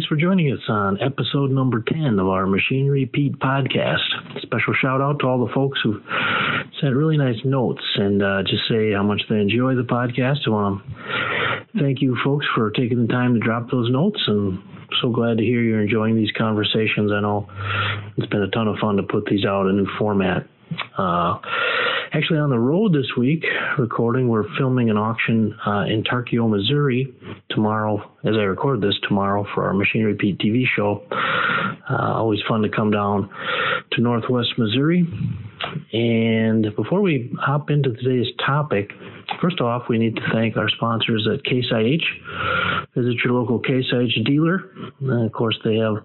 thanks for joining us on episode number 10 of our Machinery Pete podcast. Special shout out to all the folks who sent really nice notes and uh, just say how much they enjoy the podcast. I want to thank you folks for taking the time to drop those notes and so glad to hear you're enjoying these conversations. I know it's been a ton of fun to put these out in a new format. Uh, actually, on the road this week, recording, we're filming an auction uh, in Tarkio, Missouri tomorrow, as I record this tomorrow for our Machinery Pete TV show. Uh, always fun to come down to Northwest Missouri. And before we hop into today's topic, first off, we need to thank our sponsors at Case IH. Visit your local Case IH dealer. And of course, they have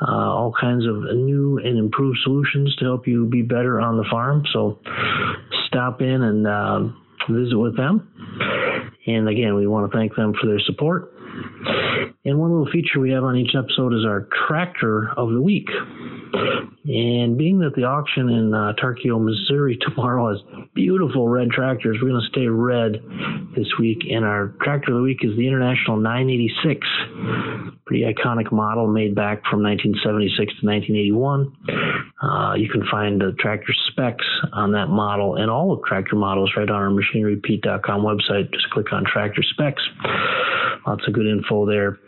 uh, all kinds of new and improved solutions to help you be better on the farm. So stop in and uh, visit with them. And again, we want to thank them for their support. And one little feature we have on each episode is our tractor of the week. And being that the auction in uh, Tarkio, Missouri tomorrow has beautiful red tractors, we're going to stay red this week. And our tractor of the week is the International 986. Pretty iconic model made back from 1976 to 1981. Uh, you can find the tractor specs on that model and all of tractor models right on our machinerypete.com website. Just click on tractor specs. Lots of good info there.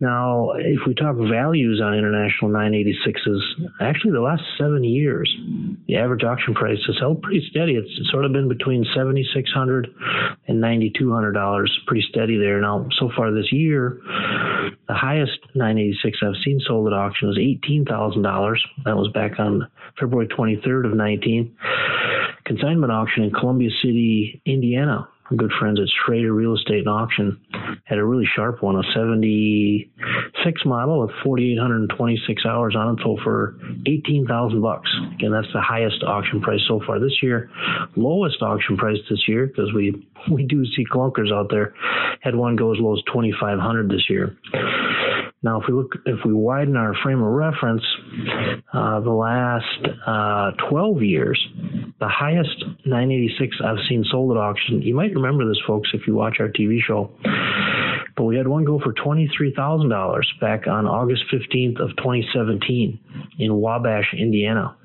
Now, if we talk values on international 986s, actually the last seven years, the average auction price has held pretty steady. It's sort of been between $7,600 and $9,200, pretty steady there. Now, so far this year, the highest 986 I've seen sold at auction was $18,000. That was back on February 23rd of 19. Consignment auction in Columbia City, Indiana good friends at Schrader Real Estate and Auction had a really sharp one, a 76 model with 4,826 hours on it, sold for 18,000 bucks. Again, that's the highest auction price so far this year. Lowest auction price this year, because we we do see clunkers out there, had one go as low as 2,500 this year. Now, if we look, if we widen our frame of reference, uh, the last uh, 12 years, the highest 986 I've seen sold at auction. You might remember this, folks, if you watch our TV show. But we had one go for $23,000 back on August 15th of 2017 in Wabash, Indiana.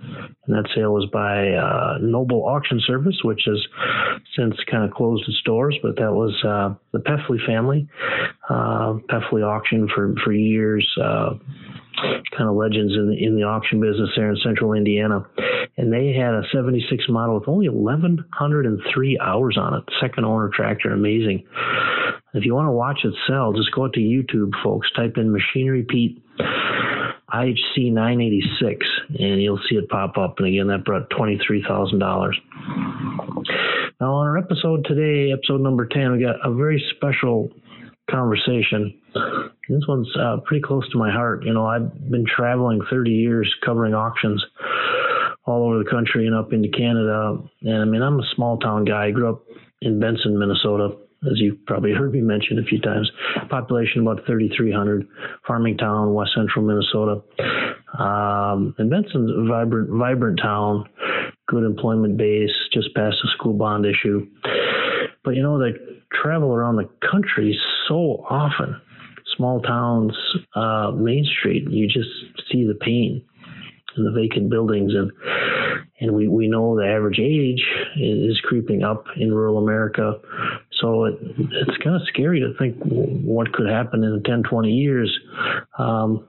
And that sale was by uh, Noble Auction Service, which has since kind of closed its doors, but that was uh, the Peffley family. Uh, Peffley auction for, for years. Uh, kind of legends in the, in the auction business there in central Indiana. And they had a 76 model with only 1,103 hours on it. Second owner tractor, amazing. If you want to watch it sell, just go to YouTube, folks. Type in Machinery Pete IHC 986, and you'll see it pop up. And again, that brought $23,000. Now, on our episode today, episode number 10, we got a very special conversation. This one's uh, pretty close to my heart. You know, I've been traveling 30 years covering auctions all over the country and up into Canada. And I mean, I'm a small town guy. I grew up in Benson, Minnesota as you've probably heard me mention a few times. Population about 3,300, farming town, west central Minnesota. Um, and Benson's a vibrant, vibrant town, good employment base, just passed a school bond issue. But you know, they travel around the country so often. Small towns, uh, Main Street, you just see the pain and the vacant buildings and and we, we know the average age is creeping up in rural America. So it, it's kind of scary to think what could happen in 10, 20 years. Um,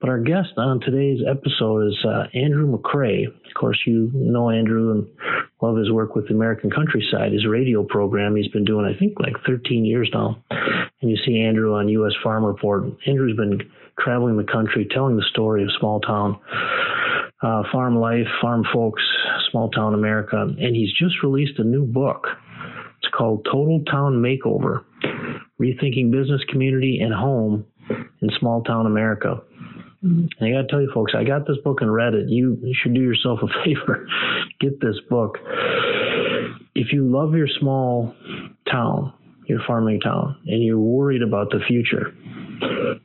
but our guest on today's episode is uh, Andrew McCrea. Of course, you know Andrew and love his work with the American Countryside, his radio program he's been doing, I think, like 13 years now. And you see Andrew on U.S. Farm Report. Andrew's been traveling the country, telling the story of small town uh, farm life, farm folks, small town America, and he's just released a new book. Called Total Town Makeover: Rethinking Business, Community, and Home in Small Town America. And I got to tell you, folks, I got this book and read it. You, you should do yourself a favor. Get this book. If you love your small town, your farming town, and you're worried about the future,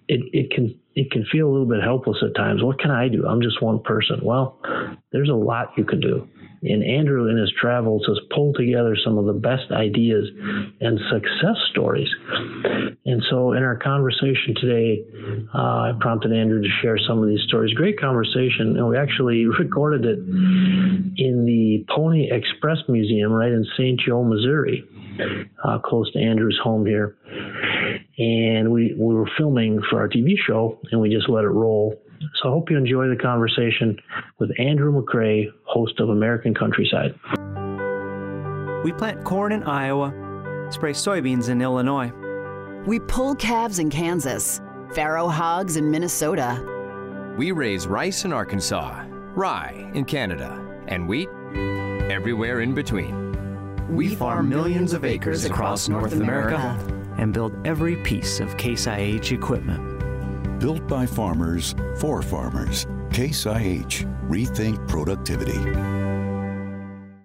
it, it can it can feel a little bit helpless at times. What can I do? I'm just one person. Well, there's a lot you can do. And Andrew, in his travels, has pulled together some of the best ideas and success stories. And so, in our conversation today, uh, I prompted Andrew to share some of these stories. Great conversation, and we actually recorded it in the Pony Express Museum right in St. Joe, Missouri, uh, close to Andrew's home here. And we, we were filming for our TV show, and we just let it roll so I hope you enjoy the conversation with Andrew McCrea, host of American Countryside. We plant corn in Iowa, spray soybeans in Illinois. We pull calves in Kansas, farrow hogs in Minnesota. We raise rice in Arkansas, rye in Canada, and wheat everywhere in between. We farm millions of acres across North America and build every piece of Case IH equipment. Built by farmers for farmers. Case IH. Rethink productivity.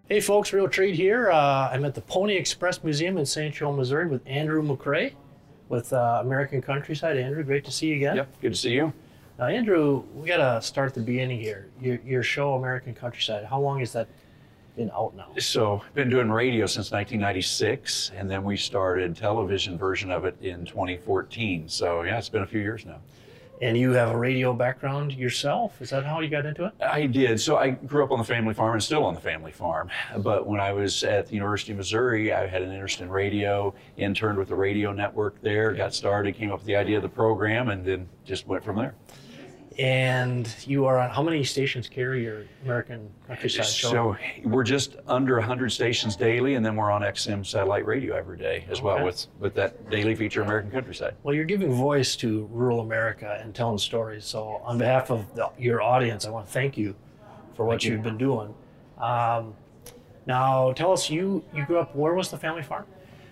Hey folks, real treat here. Uh, I'm at the Pony Express Museum in St. Joe, Missouri with Andrew McCrea with uh, American Countryside. Andrew, great to see you again. Yep, good to see you. Now, Andrew, we got to start at the beginning here. Your, your show, American Countryside, how long has that been out now? So, been doing radio since 1996, and then we started television version of it in 2014. So, yeah, it's been a few years now. And you have a radio background yourself? Is that how you got into it? I did. So I grew up on the family farm and still on the family farm. But when I was at the University of Missouri, I had an interest in radio, interned with the radio network there, got started, came up with the idea of the program, and then just went from there. And you are on how many stations carry your American countryside show? So we're just under 100 stations daily, and then we're on XM satellite radio every day as okay. well with, with that daily feature, American Countryside. Well, you're giving voice to rural America and telling stories. So, on behalf of the, your audience, I want to thank you for what thank you've you. been doing. Um, now, tell us, you, you grew up, where was the family farm?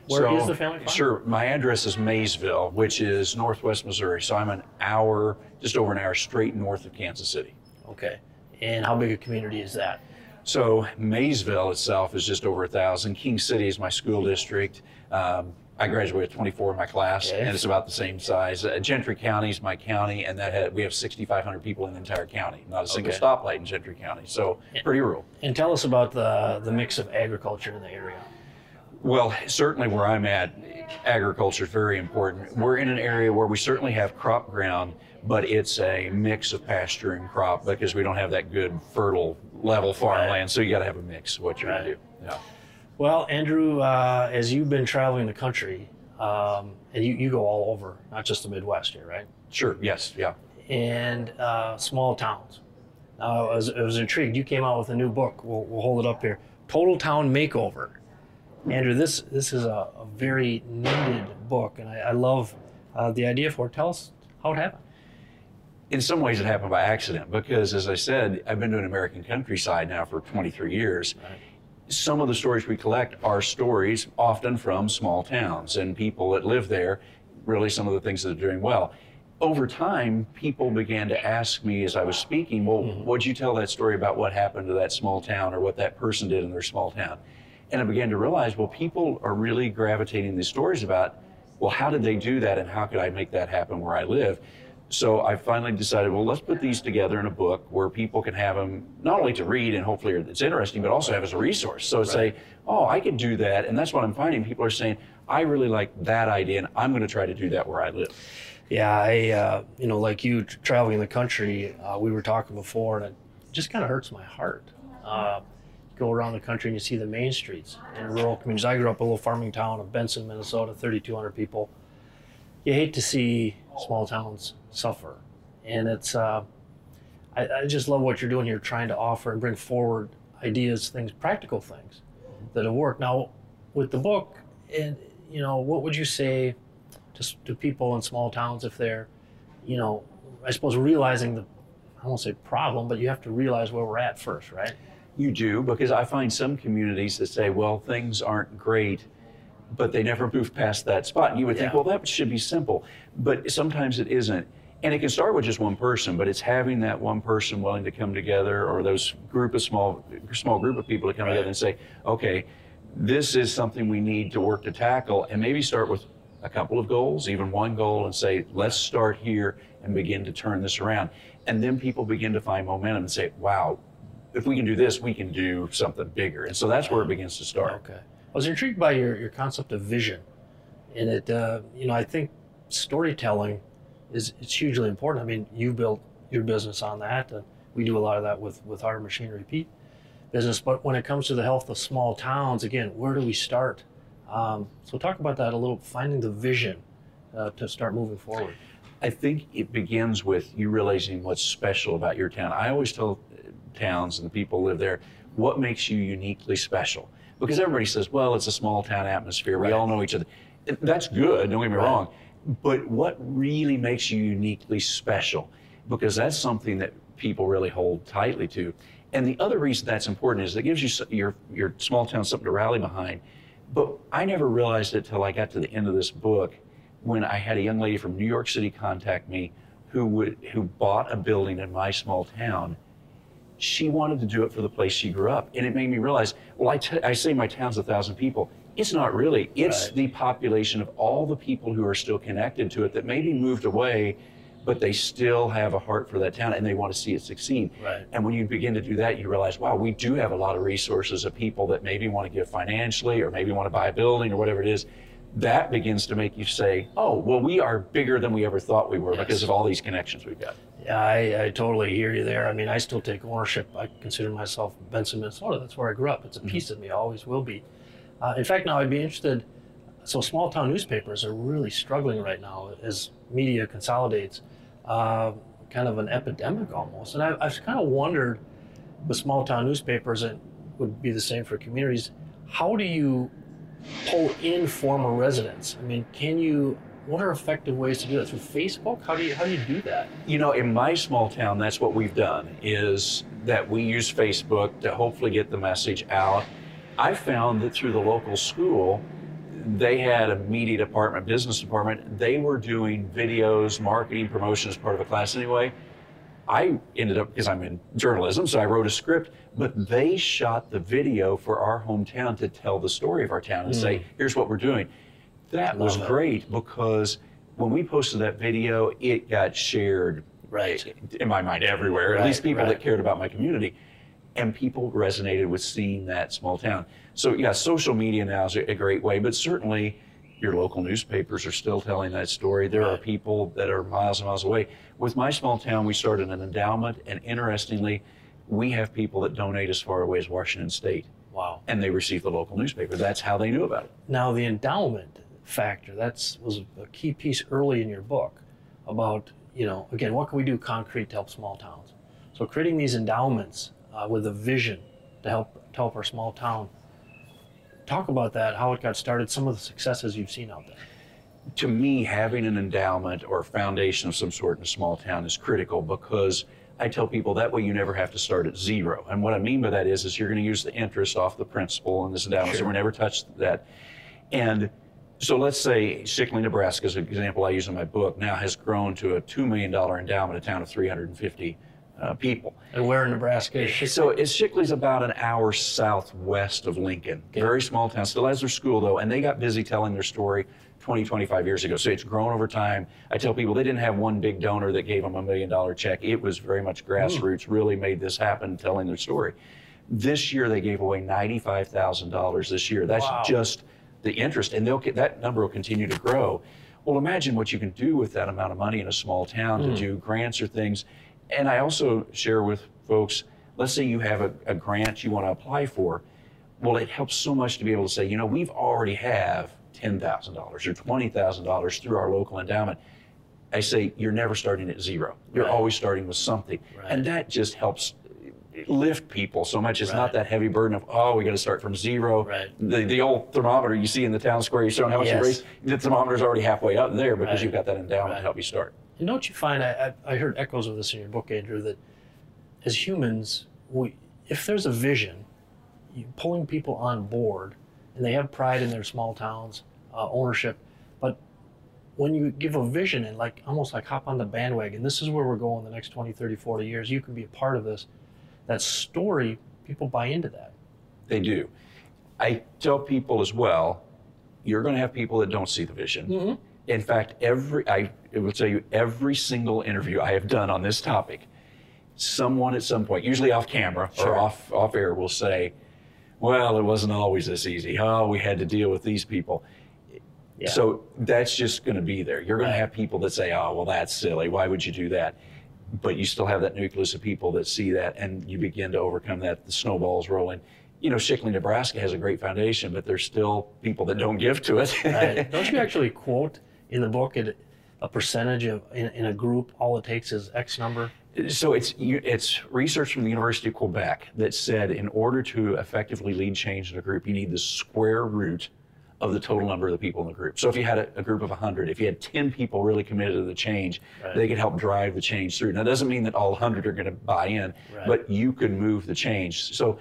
Where so, is the family farm? Sure. My address is Maysville, which is northwest Missouri. So I'm an hour, just over an hour straight north of Kansas City. Okay. And how big a community is that? So Maysville itself is just over a thousand. King City is my school district. Um, I graduated 24 in my class, okay. and it's about the same size. Uh, Gentry County is my county, and that had, we have 6,500 people in the entire county. Not a single okay. stoplight in Gentry County, so pretty rural. And tell us about the the mix of agriculture in the area. Well, certainly where I'm at, agriculture is very important. We're in an area where we certainly have crop ground, but it's a mix of pasture and crop because we don't have that good fertile level farmland. Right. So you got to have a mix of what you're right. going to do. Yeah. Well, Andrew, uh, as you've been traveling the country, um, and you, you go all over, not just the Midwest here, right? Sure. Yes. Yeah. And uh, small towns. Now, I was, I was intrigued. You came out with a new book. We'll, we'll hold it up here. Total Town Makeover Andrew, this this is a, a very needed book, and I, I love uh, the idea for it. Tell us how it happened. In some ways, it happened by accident because, as I said, I've been doing American countryside now for 23 years. Right. Some of the stories we collect are stories often from small towns and people that live there, really some of the things that are doing well. Over time, people began to ask me as I was speaking, Well, mm-hmm. would you tell that story about what happened to that small town or what that person did in their small town? And I began to realize, well, people are really gravitating these stories about, well, how did they do that and how could I make that happen where I live? So I finally decided, well, let's put these together in a book where people can have them not only to read and hopefully it's interesting, but also have as a resource. So right. say, oh, I can do that. And that's what I'm finding. People are saying, I really like that idea and I'm going to try to do that where I live. Yeah, I, uh, you know, like you traveling the country, uh, we were talking before and it just kind of hurts my heart. Uh, go around the country and you see the main streets in rural communities. I grew up in a little farming town of Benson, Minnesota, 3,200 people. You hate to see small towns suffer. And it's, uh, I, I, just love what you're doing here, trying to offer and bring forward ideas, things, practical things that have worked. Now, with the book, and you know, what would you say to, to people in small towns if they're, you know, I suppose realizing the, I won't say problem, but you have to realize where we're at first, right? You do, because I find some communities that say, well, things aren't great, but they never move past that spot. And you would yeah. think, well, that should be simple. But sometimes it isn't. And it can start with just one person, but it's having that one person willing to come together or those group of small small group of people to come right. together and say, okay, this is something we need to work to tackle and maybe start with a couple of goals, even one goal, and say, let's start here and begin to turn this around. And then people begin to find momentum and say, wow, if we can do this, we can do something bigger. And so that's where it begins to start. Okay. I was intrigued by your, your concept of vision. And it, uh, you know, I think storytelling is it's hugely important. I mean, you built your business on that, and we do a lot of that with, with our machinery Pete business. But when it comes to the health of small towns, again, where do we start? Um, so talk about that a little, finding the vision uh, to start moving forward. I think it begins with you realizing what's special about your town. I always tell towns and the people who live there, what makes you uniquely special? Because everybody says, well, it's a small town atmosphere. We Right. all know each other. That's good, don't get me Right. wrong. But what really makes you uniquely special? Because that's something that people really hold tightly to. And the other reason that's important is it gives you your, your small town something to rally behind. But I never realized it till I got to the end of this book when I had a young lady from New York City contact me who would who bought a building in my small town. She wanted to do it for the place she grew up, and it made me realize. Well, I, say my town's a thousand people. It's not really. It's Right. the population of all the people who are still connected to it that maybe moved away, but they still have a heart for that town and they want to see it succeed. Right. And when you begin to do that, you realize, wow, we do have a lot of resources of people that maybe want to give financially or maybe want to buy a building or whatever it is. That begins to make you say, oh, well, we are bigger than we ever thought we were because of all these connections we've got. Yeah, I, I totally hear you there. I mean, I still take ownership. I consider myself Benson, Minnesota. That's where I grew up. It's a piece of me, always will be. Uh, in fact, now I'd be interested. So, small town newspapers are really struggling right now as media consolidates, uh, kind of an epidemic almost. And I, I've kind of wondered with small town newspapers, and would be the same for communities, how do you pull in former residents? I mean, can you? What are effective ways to do that through Facebook? How do you how do you do that? You know, in my small town, that's what we've done is that we use Facebook to hopefully get the message out. I found that through the local school, they had a media department, business department. They were doing videos, marketing, promotion as part of a class anyway. I ended up, because I'm in journalism, so I wrote a script, but they shot the video for our hometown to tell the story of our town and say, hmm. here's what we're doing. That was it. great because when we posted that video, it got shared, Right. in my mind, everywhere, at least people right. that cared about my community. And people resonated with seeing that small town. So, yeah, social media now is a great way, but certainly your local newspapers are still telling that story. There are people that are miles and miles away. With my small town, we started an endowment, and interestingly, we have people that donate as far away as Washington State, Wow. and they receive the local newspaper. That's how they knew about it. Now the endowment factor, that's was a key piece early in your book about, you know, again, what can we do concrete to help small towns? So creating these endowments uh, with a vision to help to help our small town. Talk about that, how it got started, some of the successes you've seen out there. to me, having an endowment or foundation of some sort in a small town is critical because I tell people that way you never have to start at zero. And what I mean by that is, is you're going to use the interest off the principal in this endowment. So Sure. we never touch that. And so let's say Shickley, Nebraska, is an example I use in my book, now has grown to a $2 million endowment, a town of 350 uh, people. And where in Nebraska is Shickley? So it's Shickley's about an hour southwest of Lincoln. Very small town, still has their school though, and they got busy telling their story 20, 25 years ago. So it's grown over time. I tell people they didn't have one big donor that gave them a million dollar check. It was very much grassroots, really made this happen, telling their story. This year they gave away $95,000 this year. That's Wow. just the interest, and they'll that number will continue to grow. Well, imagine what you can do with that amount of money in a small town to do grants or things. And I also share with folks, let's say you have a, a grant you want to apply for. Well, it helps so much to be able to say, you know, we've already have $10,000 or $20,000 through our local endowment. I say, you're never starting at zero. You're Right. always starting with something. Right. And that just helps eh, lift people so much. It's Right. not that heavy burden of, oh, we got to start from zero. Right. The, the old thermometer you see in the town square, you show how much you Yes. raise. The thermometer's already halfway up there because Right. you've got that endowment to help you start. And don't you find, I, I I heard echoes of this in your book, Andrew, that as humans, we, if there's a vision, you pulling people on board, and they have pride in their small towns, uh, ownership, but when you give a vision and like almost like hop on the bandwagon, this is where we're going the next 20, 30, 40 years, you can be a part of this, that story, people buy into that. They do. I tell people as well, you're going to have people that don't see the vision. In fact, every I will tell you every single interview I have done on this topic, someone at some point, usually off camera Sure. or off off air, will say, "Well, it wasn't always this easy. Oh, we had to deal with these people." Yeah. So that's just going to be there. You're going Right. to have people that say, "Oh, well, that's silly. Why would you do that?" But you still have that nucleus of people that see that, and you begin to overcome that. The snowballs rolling. You know, Shickley, Nebraska has a great foundation, but there's still people that don't give to it. Right. Don't you actually quote in the book it, a percentage of in, in a group? All it takes is X number. So it's it's research from the University of Quebec that said in order to effectively lead change in a group, you need the square root of the total number of the people in the group. So if you had a, a group of 100, if you had 10 people really committed to the change, Right. they could help drive the change through. Now, that doesn't mean that all 100 are going to buy in, Right. but you can move the change. So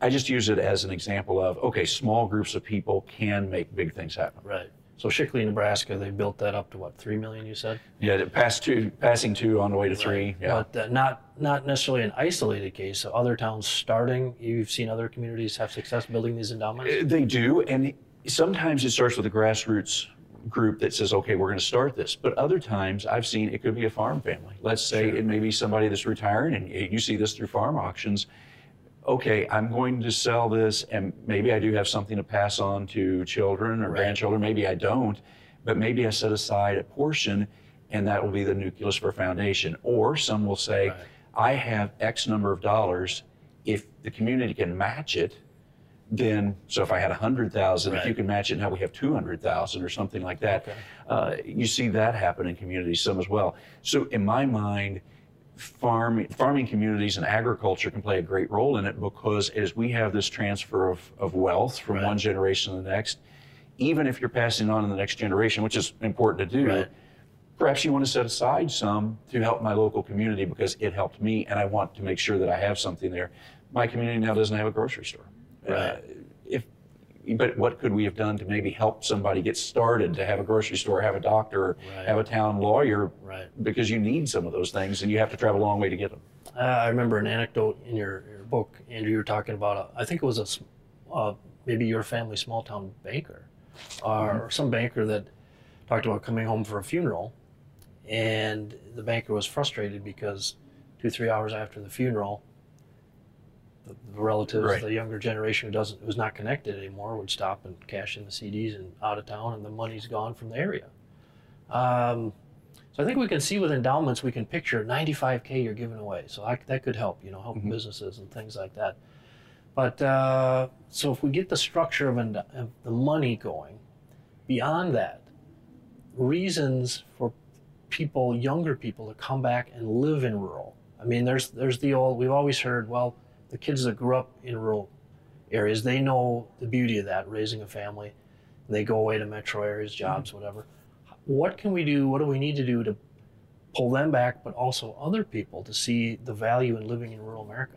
I just use it as an example of okay, small groups of people can make big things happen. Right. So Shickley, Nebraska, they built that up to what three million? You said. Yeah, the past two, passing two on the way to three. Yeah. But uh, not not necessarily an isolated case. So other towns starting. You've seen other communities have success building these endowments. Uh, They do, and sometimes it starts with a grassroots group that says, "Okay, we're going to start this." But other times, I've seen it could be a farm family. Let's say it may be somebody that's retiring, and you see this through farm auctions. Okay, I'm going to sell this, and maybe I do have something to pass on to children or Right. grandchildren. Maybe I don't, but maybe I set aside a portion, and that will be the nucleus for a foundation. Or some will say, Right. "I have X number of dollars. If the community can match it." then so if I had a hundred thousand, if you can match it, now we have two hundred thousand or something like that. Okay. Uh, you see that happen in communities some as well. So in my mind, farm farming communities and agriculture can play a great role in it because as we have this transfer of, of wealth from Right. one generation to the next, even if you're passing on to the next generation, which is important to do, Right. perhaps you want to set aside some to help my local community because it helped me and I want to make sure that I have something there. My community now doesn't have a grocery store. Right. Uh, but what could we have done to maybe help somebody get started to have a grocery store, have a doctor, Right. have a town lawyer? Right. Because you need some of those things and you have to travel a long way to get them. Uh, I remember an anecdote in your, your book, Andrew. You were talking about. A, I think it was a uh, maybe your family small town banker, or some banker that talked about coming home for a funeral, and the banker was frustrated because two three hours after the funeral, the, relatives, Right. the younger generation who doesn't who's not connected anymore, would stop and cash in the CDs and out of town, and the money's gone from the area. Um, so I think we can see with endowments, we can picture 95K you're giving away. So I, that could help, you know, help businesses and things like that. But uh, so if we get the structure of, endo- of the money going, beyond that, reasons for people, younger people, to come back and live in rural. I mean, there's there's the old. We've always heard, well, the kids that grew up in rural areas, they know the beauty of that, raising a family. They go away to metro areas, jobs, whatever. What can we do? What do we need to do to pull them back, but also other people to see the value in living in rural America?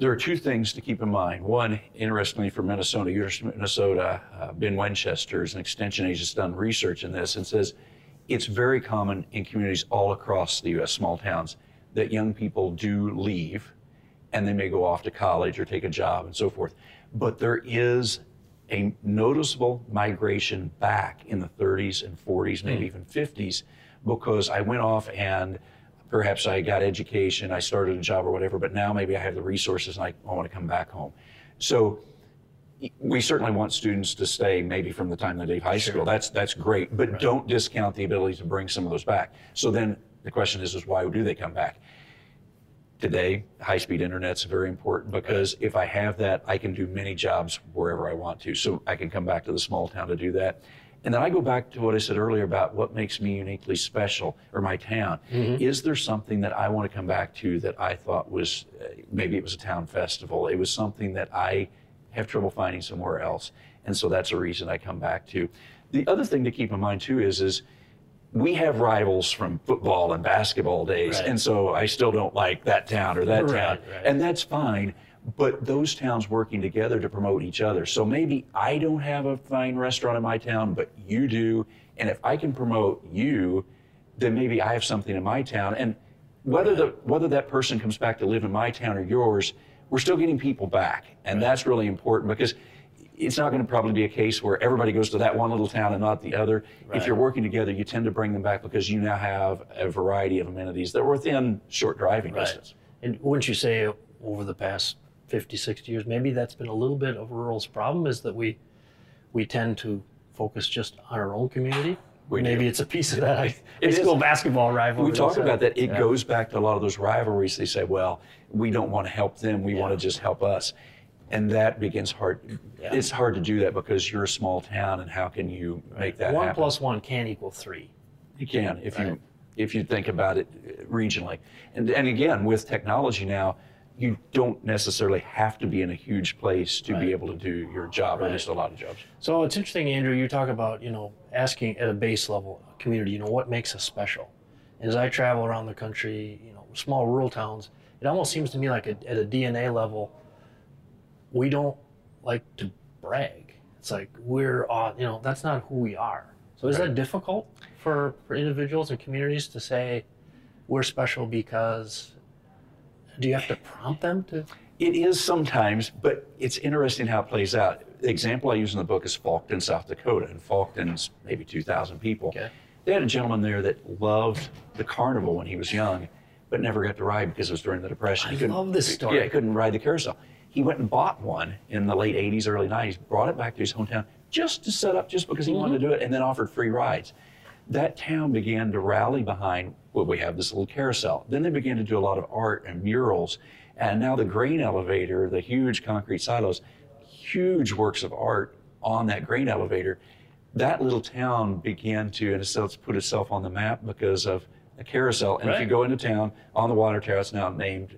There are two things to keep in mind. One, interestingly, for Minnesota, University of Minnesota, uh, Ben Winchester is an extension agent has done research in this and says it's very common in communities all across the U.S., small towns, that young people do leave and they may go off to college or take a job and so forth. But there is a noticeable migration back in the 30s and 40s, maybe hmm. even 50s, because I went off and perhaps I got education, I started a job or whatever, but now maybe I have the resources and I, I want to come back home. So we certainly want students to stay maybe from the time they leave high school. That's that's great, but don't discount the ability to bring some of those back. So then the question is, is why do they come back? Today, high-speed internet's very important because if I have that, I can do many jobs wherever I want to. So I can come back to the small town to do that. And then I go back to what I said earlier about what makes me uniquely special or my town. Is there something that I want to come back to that I thought was uh, maybe it was a town festival? It was something that I have trouble finding somewhere else. And so that's a reason I come back to. The other thing to keep in mind too is is we have rivals from football and basketball days, Right. and so I still don't like that town or that Right, town, right. and that's fine. But those towns working together to promote each other. So maybe I don't have a fine restaurant in my town, but you do, and if I can promote you, then maybe I have something in my town. And whether the whether that person comes back to live in my town or yours, we're still getting people back, and that's really important because it's not going to probably be a case where everybody goes to that one little town and not the other. Right. If you're working together, you tend to bring them back because you now have a variety of amenities that are within short driving Right. distance. And wouldn't you say over the past 50, 60 years, maybe that's been a little bit of rural's problem is that we we tend to focus just on our own community? We maybe do. it's a piece of that high school basketball rivalry. We talk about that. It yeah. goes back to a lot of those rivalries. They say, well, we don't want to help them. We want to just help us. And that begins hard. Yeah. It's hard to do that because you're a small town and how can you make that one happen? plus one one can equal three. You can if Right. you if you think about it uh, regionally. And and again, with technology now, you don't necessarily have to be in a huge place to Right. be able to do your job, or at least a lot of jobs. So it's interesting, Andrew. You talk about you know asking at a base level, community. You know what makes us special. As I travel around the country, you know, small rural towns, it almost seems to me like a, at a DNA level, we don't like to brag. It's like we're on. You know, that's not who we are. So is Right. that difficult for for individuals and communities to say we're special because? Do you have to prompt them to? It is sometimes, but it's interesting how it plays out. The example I use in the book is Faulkton, South Dakota, and Faulkton's maybe 2,000 people. Okay. They had a gentleman there that loved the carnival when he was young, but never got to ride because it was during the Depression. I He love this story. Yeah, he couldn't ride the carousel. He went and bought one in the late 80s, early 90s, brought it back to his hometown just to set up, just because he wanted to mm-hmm. do it, and then offered free rides. That town began to rally behind, well, we have this little carousel. Then they began to do a lot of art and murals. And now the grain elevator, the huge concrete silos, huge works of art on that grain elevator. That little town began to, in a sense, put itself on the map because of a carousel. And if you go into town on the water tower, it's now named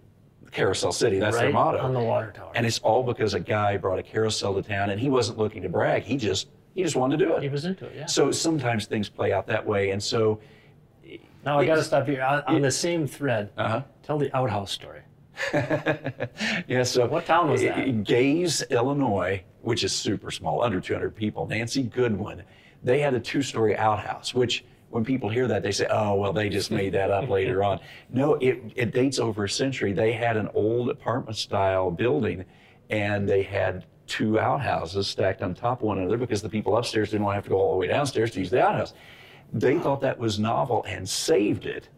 Carousel City. That's their motto. on the water tower. And it's all because a guy brought a carousel to town and he wasn't looking to brag. He just he just wanted to do it. he was into it. Yeah. So sometimes things play out that way. And so Now I got to stop here on, on the same thread. uh-huh. Tell the outhouse story. yeah, so What town was that? Gays, Illinois, which is super small, under 200 people. Nancy Goodwin, they had a two-story outhouse, which when people hear that, they say, "Oh, well, they just made that up later on." No, it, it dates over a century. They had an old apartment-style building, and they had two outhouses stacked on top of one another because the people upstairs didn't want to have to go all the way downstairs to use the outhouse. They thought that was novel and saved it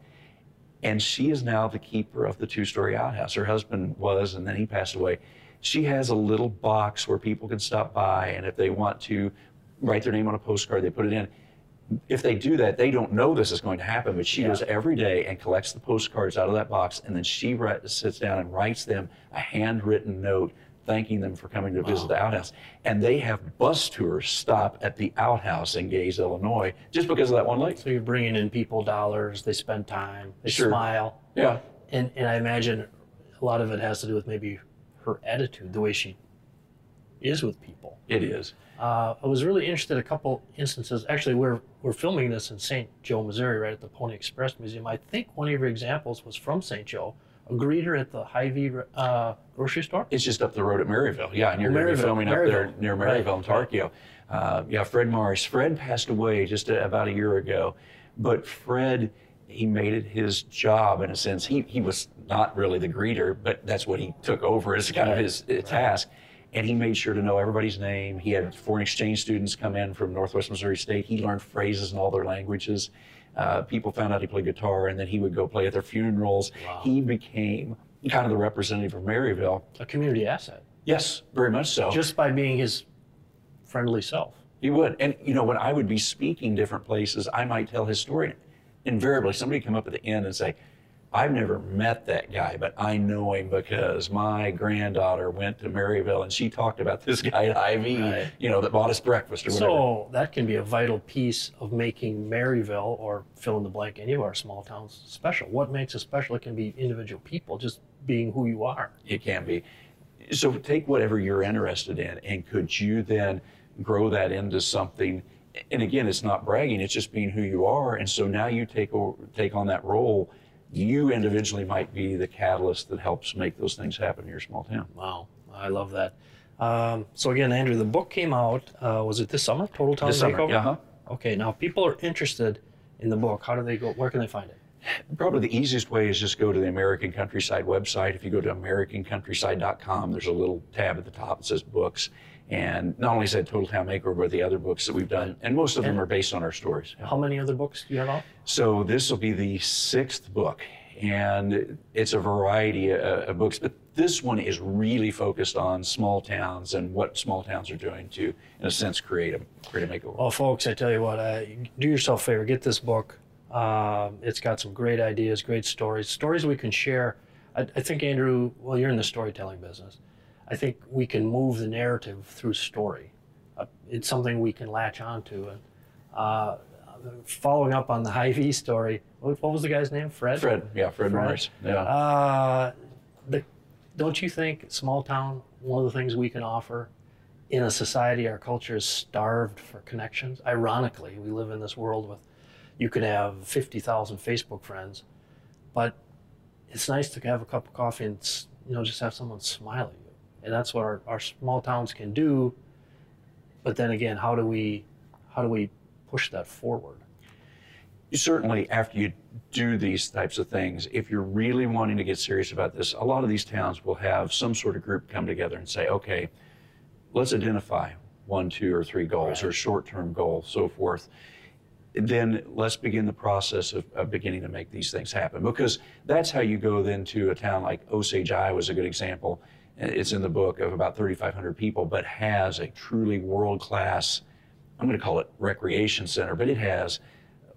and she is now the keeper of the two-story outhouse. Her husband was, and then he passed away. She has a little box where people can stop by, and if they want to write their name on a postcard, they put it in. If they do that, they don't know this is going to happen, but she Yeah. goes every day and collects the postcards out of that box, and then she write, sits down and writes them a handwritten note thanking them for coming to visit the outhouse. And they have bus tours stop at the outhouse in Gays, Illinois, just because of that one lake. So you're bringing in people dollars. They spend time. They Sure. smile. Yeah. And and I imagine a lot of it has to do with maybe her attitude, the way she is with people. It is. Uh, I was really interested in a couple instances. Actually, we're we're filming this in St. Joe, Missouri, right at the Pony Express Museum. I think one of your examples was from St. Joe, a greeter at the Hy-Vee uh, grocery store. It's just up the road at Maryville. Yeah, and you're going to be filming up there near Right, Maryville and Tarkio. Uh, yeah, Fred Morris. Fred passed away just a, about a year ago, but Fred, he made it his job in a sense. He he was not really the greeter, but that's what he took over as kind of his uh, task. And he made sure to know everybody's name. He had foreign exchange students come in from Northwest Missouri State. He learned phrases in all their languages. Uh, people found out he played guitar, and then he would go play at their funerals. He became kind of the representative of Maryville. A community asset, Yes, very much so. just by being his friendly self. he would. And you know, when I would be speaking different places, I might tell his story. Invariably, somebody would come up at the end and say, I've never met that guy, but I know him because my granddaughter went to Maryville and she talked about this guy at Hy-Vee, Right. you know, that bought us breakfast or whatever. So that can be a vital piece of making Maryville or fill in the blank any of our small towns special. What makes us special? It can be individual people just being who you are. It can be. So take whatever you're interested in, and could you then grow that into something? And again, it's not bragging; it's just being who you are. And so now you take o- take on that role. You individually might be the catalyst that helps make those things happen in your small town. Wow, I love that. Um, so again, Andrew, the book came out. Uh, was it this summer? Total Town This summer, Makeover. yeah, huh? Okay, now if people are interested in the book. How do they go? Where can they find it? Probably the easiest way is just go to the American Countryside website. If you go to AmericanCountryside.com, there's a little tab at the top that says books, And not only is that Total Town Makeover, but the other books that we've done, and most of them are based on our stories. How many other books do you have out? So this will be the sixth book, and it's a variety of, of books, but this one is really focused on small towns and what small towns are doing to, in a sense, create a create a makeover. Well, folks, I tell you what, uh, do yourself a favor, get this book. Um, it's got some great ideas, great stories, stories we can share. I, I think, Andrew, well, you're in the storytelling business. I think we can move the narrative through story. Uh, it's something we can latch onto. And uh, following up on the Hy-Vee story, what, what was the guy's name? Fred? Fred, yeah, Fred, Fred? Morris. Yeah. Uh, the, don't you think small town, one of the things we can offer in a society, our culture is starved for connections? Ironically, we live in this world with, you could have 50,000 Facebook friends, but it's nice to have a cup of coffee and, you know, just have someone smile at you. And that's what our, our small towns can do. But then again, how do we, how do we push that forward? you certainly after you do these types of things if you're really wanting to get serious about this a lot of these towns will have some sort of group come together and say okay let's identify one two or three goals or short-term goals so forth then let's begin the process of, of beginning to make these things happen because that's how you go then to a town like osage iowa is a good example it's in the book of about 3500 people but has a truly world-class i'm going to call it recreation center but it has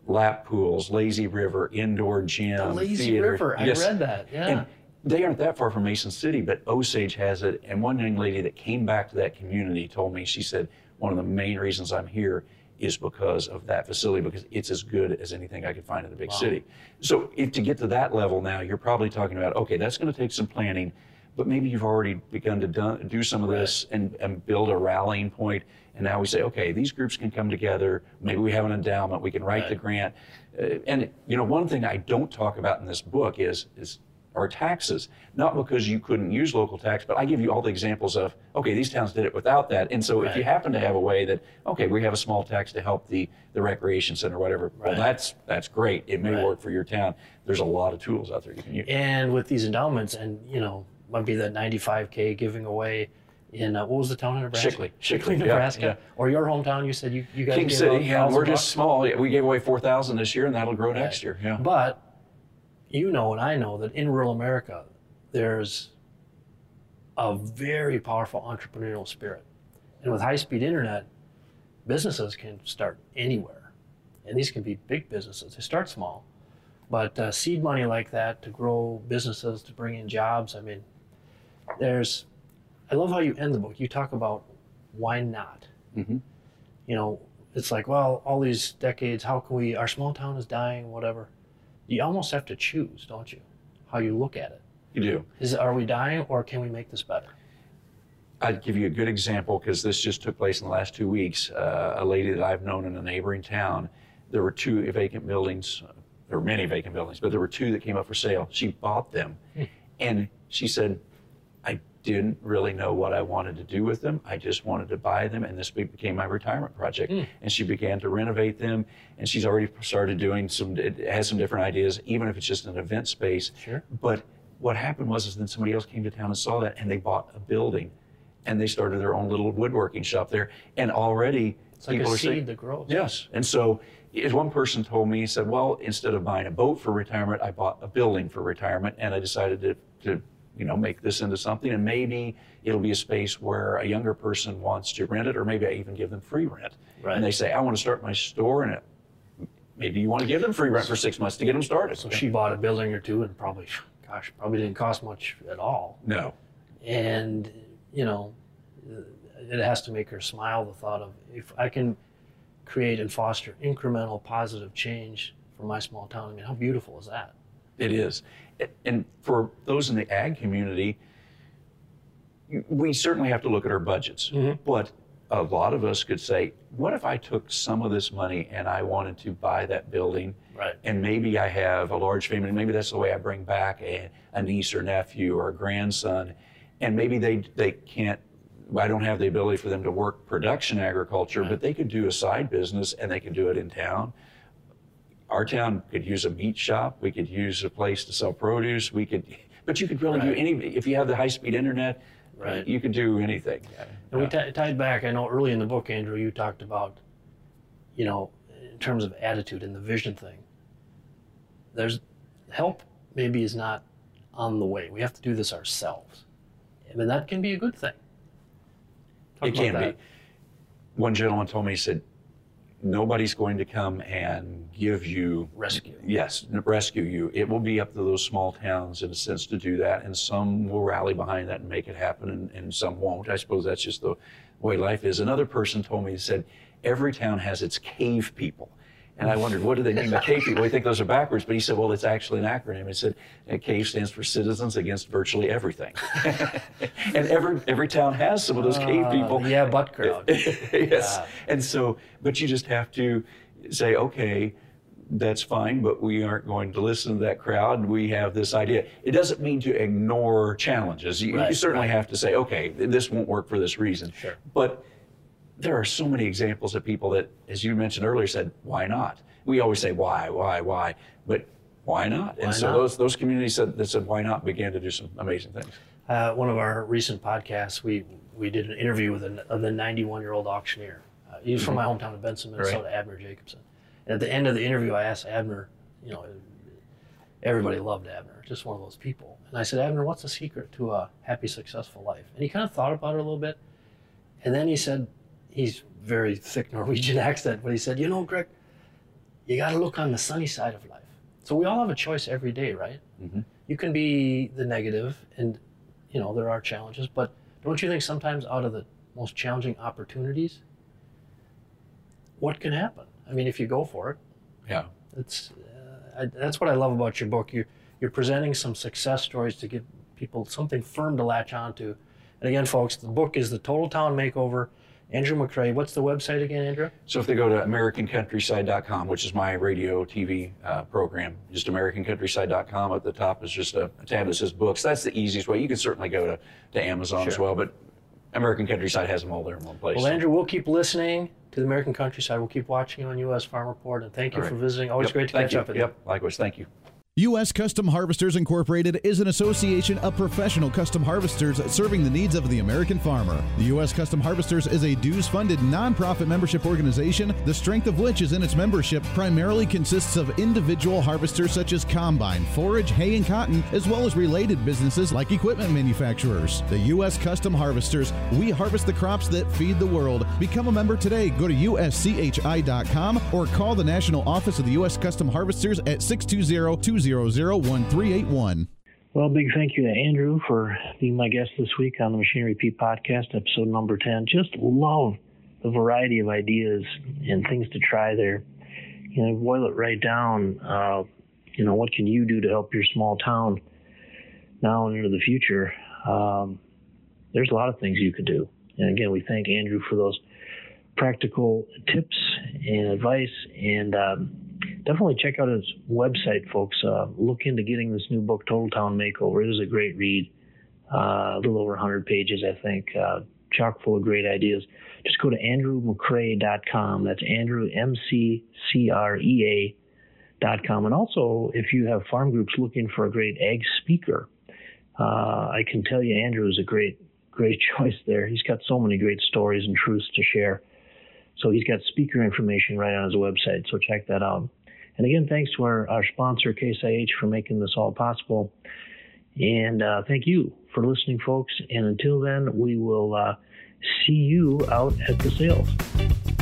lap pools, lazy river, indoor gym, The Lazy theater. River, I Yes. read that, yeah. And they aren't that far from Mason City, but Osage has it. And one young lady that came back to that community told me, she said, one of the main reasons I'm here is because of that facility, because it's as good as anything I could find in the big city. So if to get to that level now, you're probably talking about, okay, that's going to take some planning, but maybe you've already begun to do, do some of this and, and build a rallying point. And now we say, okay, these groups can come together. Maybe we have an endowment. We can write the grant. Uh, and you know, one thing I don't talk about in this book is is our taxes. Not because you couldn't use local tax, but I give you all the examples of okay, these towns did it without that. And so if you happen to have a way that okay, we have a small tax to help the the recreation center, whatever. Well, that's that's great. It may Right. work for your town. There's a lot of tools out there you can use. And with these endowments, and you know, might be that 95k giving away in uh, what was the town in Nebraska? Shickley. Shickley, yeah, Nebraska, yeah. or your hometown. You said you you guys King City, yeah, we're bucks? just small. Yeah, We gave away four thousand this year, and that'll grow next year. Yeah. But you know, and I know that in rural America, there's a very powerful entrepreneurial spirit, and with high-speed internet, businesses can start anywhere, and these can be big businesses. They start small, but uh, seed money like that to grow businesses, to bring in jobs. I mean, there's. I love how you end the book. You talk about why not. Mhm. You know, it's like, well, all these decades, how can we? Our small town is dying, whatever. You almost have to choose, don't you? How you look at it. You do. Is are we dying, or can we make this better? I'd give you a good example because this just took place in the last two weeks. Uh, a lady that I've known in a neighboring town, there were two vacant buildings. There were many vacant buildings, but there were two that came up for sale. She bought them, and she said, "I didn't really know what I wanted to do with them. I just wanted to buy them, and this be- became my retirement project." Hmm. And she began to renovate them, and she's already started doing some. It has some different ideas, even if it's just an event space. Sure. But what happened was, is then somebody else came to town and saw that, and they bought a building, and they started their own little woodworking shop there, and already It's like people a are seed that grows. Yes. And so one person told me, he said, well, instead of buying a boat for retirement, I bought a building for retirement and I decided to, to you know, make this into something. And maybe it'll be a space where a younger person wants to rent it, or maybe I even give them free rent. Right. And they say, I want to start my store in it. Maybe you want to give them free rent for six months to get them started. So she bought a building or two, and probably, gosh, probably didn't cost much at all. No. and you know it has to make her smile the thought of if i can create and foster incremental positive change for my small town i mean how beautiful is that It is. And for those in the ag community, we certainly have to look at our budgets. Mm-hmm. But a lot of us could say, what if I took some of this money and I wanted to buy that building? Right. And maybe I have a large family. Maybe that's the way I bring back a, a niece or nephew or a grandson. And maybe they, they can't, I don't have the ability for them to work production agriculture, but they could do a side business and they could do it in town our town could use a meat shop. We could use a place to sell produce. We could, but you could really do any. If you have the high-speed internet, Right. You could do anything. And we t- tied back. I know early in the book, Andrew, you talked about, you know, in terms of attitude and the vision thing. There's help maybe is not on the way. We have to do this ourselves. I mean, that can be a good thing. Talk it can that. be. One gentleman told me, he said, nobody's going to come and give you Rescue. Yes, rescue you. It will be up to those small towns in a sense to do that, and some will rally behind that and make it happen, and, and some won't. I suppose that's just the way life is. Another person told me, he said, every town has its cave people. And I wondered, what do they mean by cave people? We think those are backwards, but he said, well, it's actually an acronym. It said, uh, CAVE stands for Citizens Against Virtually Everything. and every every town has some of those cave Uh, people. yeah, butt crowd. yes. Yeah. And so, but you just have to say, okay, that's fine, but we aren't going to listen to that crowd. We have this idea. It doesn't mean to ignore challenges. You, you certainly right. have to say, okay, this won't work for this reason. Sure. But there are so many examples of people that, as you mentioned earlier, said, why not? We always say, why, why, why? But why not? Why and so not? those those communities said, that said, why not, began to do some amazing things. Uh, one of our recent podcasts, we we did an interview with an, of the 91 year old auctioneer. Uh, he's from my hometown of Benson, Minnesota, Abner Jacobson. And at the end of the interview, I asked Abner, you know, everybody loved Abner, just one of those people. And I said, Abner, what's the secret to a happy, successful life? And he kind of thought about it a little bit. And then he said, he's very thick Norwegian accent, but he said, you know, Greg, you got to look on the sunny side of life. So we all have a choice every day, right? You can be the negative, and you know there are challenges, but don't you think sometimes out of the most challenging opportunities, what can happen? I mean, if you go for it, Yeah. it's uh, I, that's what I love about your book. You you're presenting some success stories to give people something firm to latch onto. And again, folks, the book is the Total Town Makeover. Andrew McCrea. What's the website again, Andrew? So if they go to AmericanCountryside.com, which is my radio TV uh, program, just AmericanCountryside.com at the top is just a, a tab that says books. That's the easiest way. You can certainly go to, to Amazon as well, but American Countryside has them all there in one place. Well, Andrew, we'll keep listening to the American Countryside. We'll keep watching on U.S. Farm Report, and thank you right. for visiting. Always Yep, great to thank catch you. up with you. Yep, likewise. Thank you. U.S. Custom Harvesters Incorporated is an association of professional custom harvesters serving the needs of the American farmer. The U.S. Custom Harvesters is a dues funded nonprofit membership organization, the strength of which is in its membership primarily consists of individual harvesters such as combine, forage, hay, and cotton, as well as related businesses like equipment manufacturers. The U.S. Custom Harvesters, we harvest the crops that feed the world. Become a member today. Go to uschi.com or call the national office of the U.S. Custom Harvesters at 620 200 1381. Well, big thank you to Andrew for being my guest this week on the Machinery Pete podcast, episode number 10. Just love the variety of ideas and things to try there. You know, boil it right down. Uh, you know, what can you do to help your small town now and into the future? Um, there's a lot of things you could do. And again, we thank Andrew for those practical tips and advice. And um, definitely check out his website, folks. Uh, look into getting this new book, Total Town Makeover. It is a great read. Uh, a little over 100 pages, I think. Uh, chock full of great ideas. Just go to andrewmccrea.com. That's Andrew, M C C R E A.com. And also, if you have farm groups looking for a great ag speaker, uh, I can tell you Andrew is a great, great choice there. He's got so many great stories and truths to share. So he's got speaker information right on his website. So check that out. And again, thanks to our, our sponsor, Case IH, for making this all possible. And uh, thank you for listening, folks. And until then, we will uh, see you out at the sales.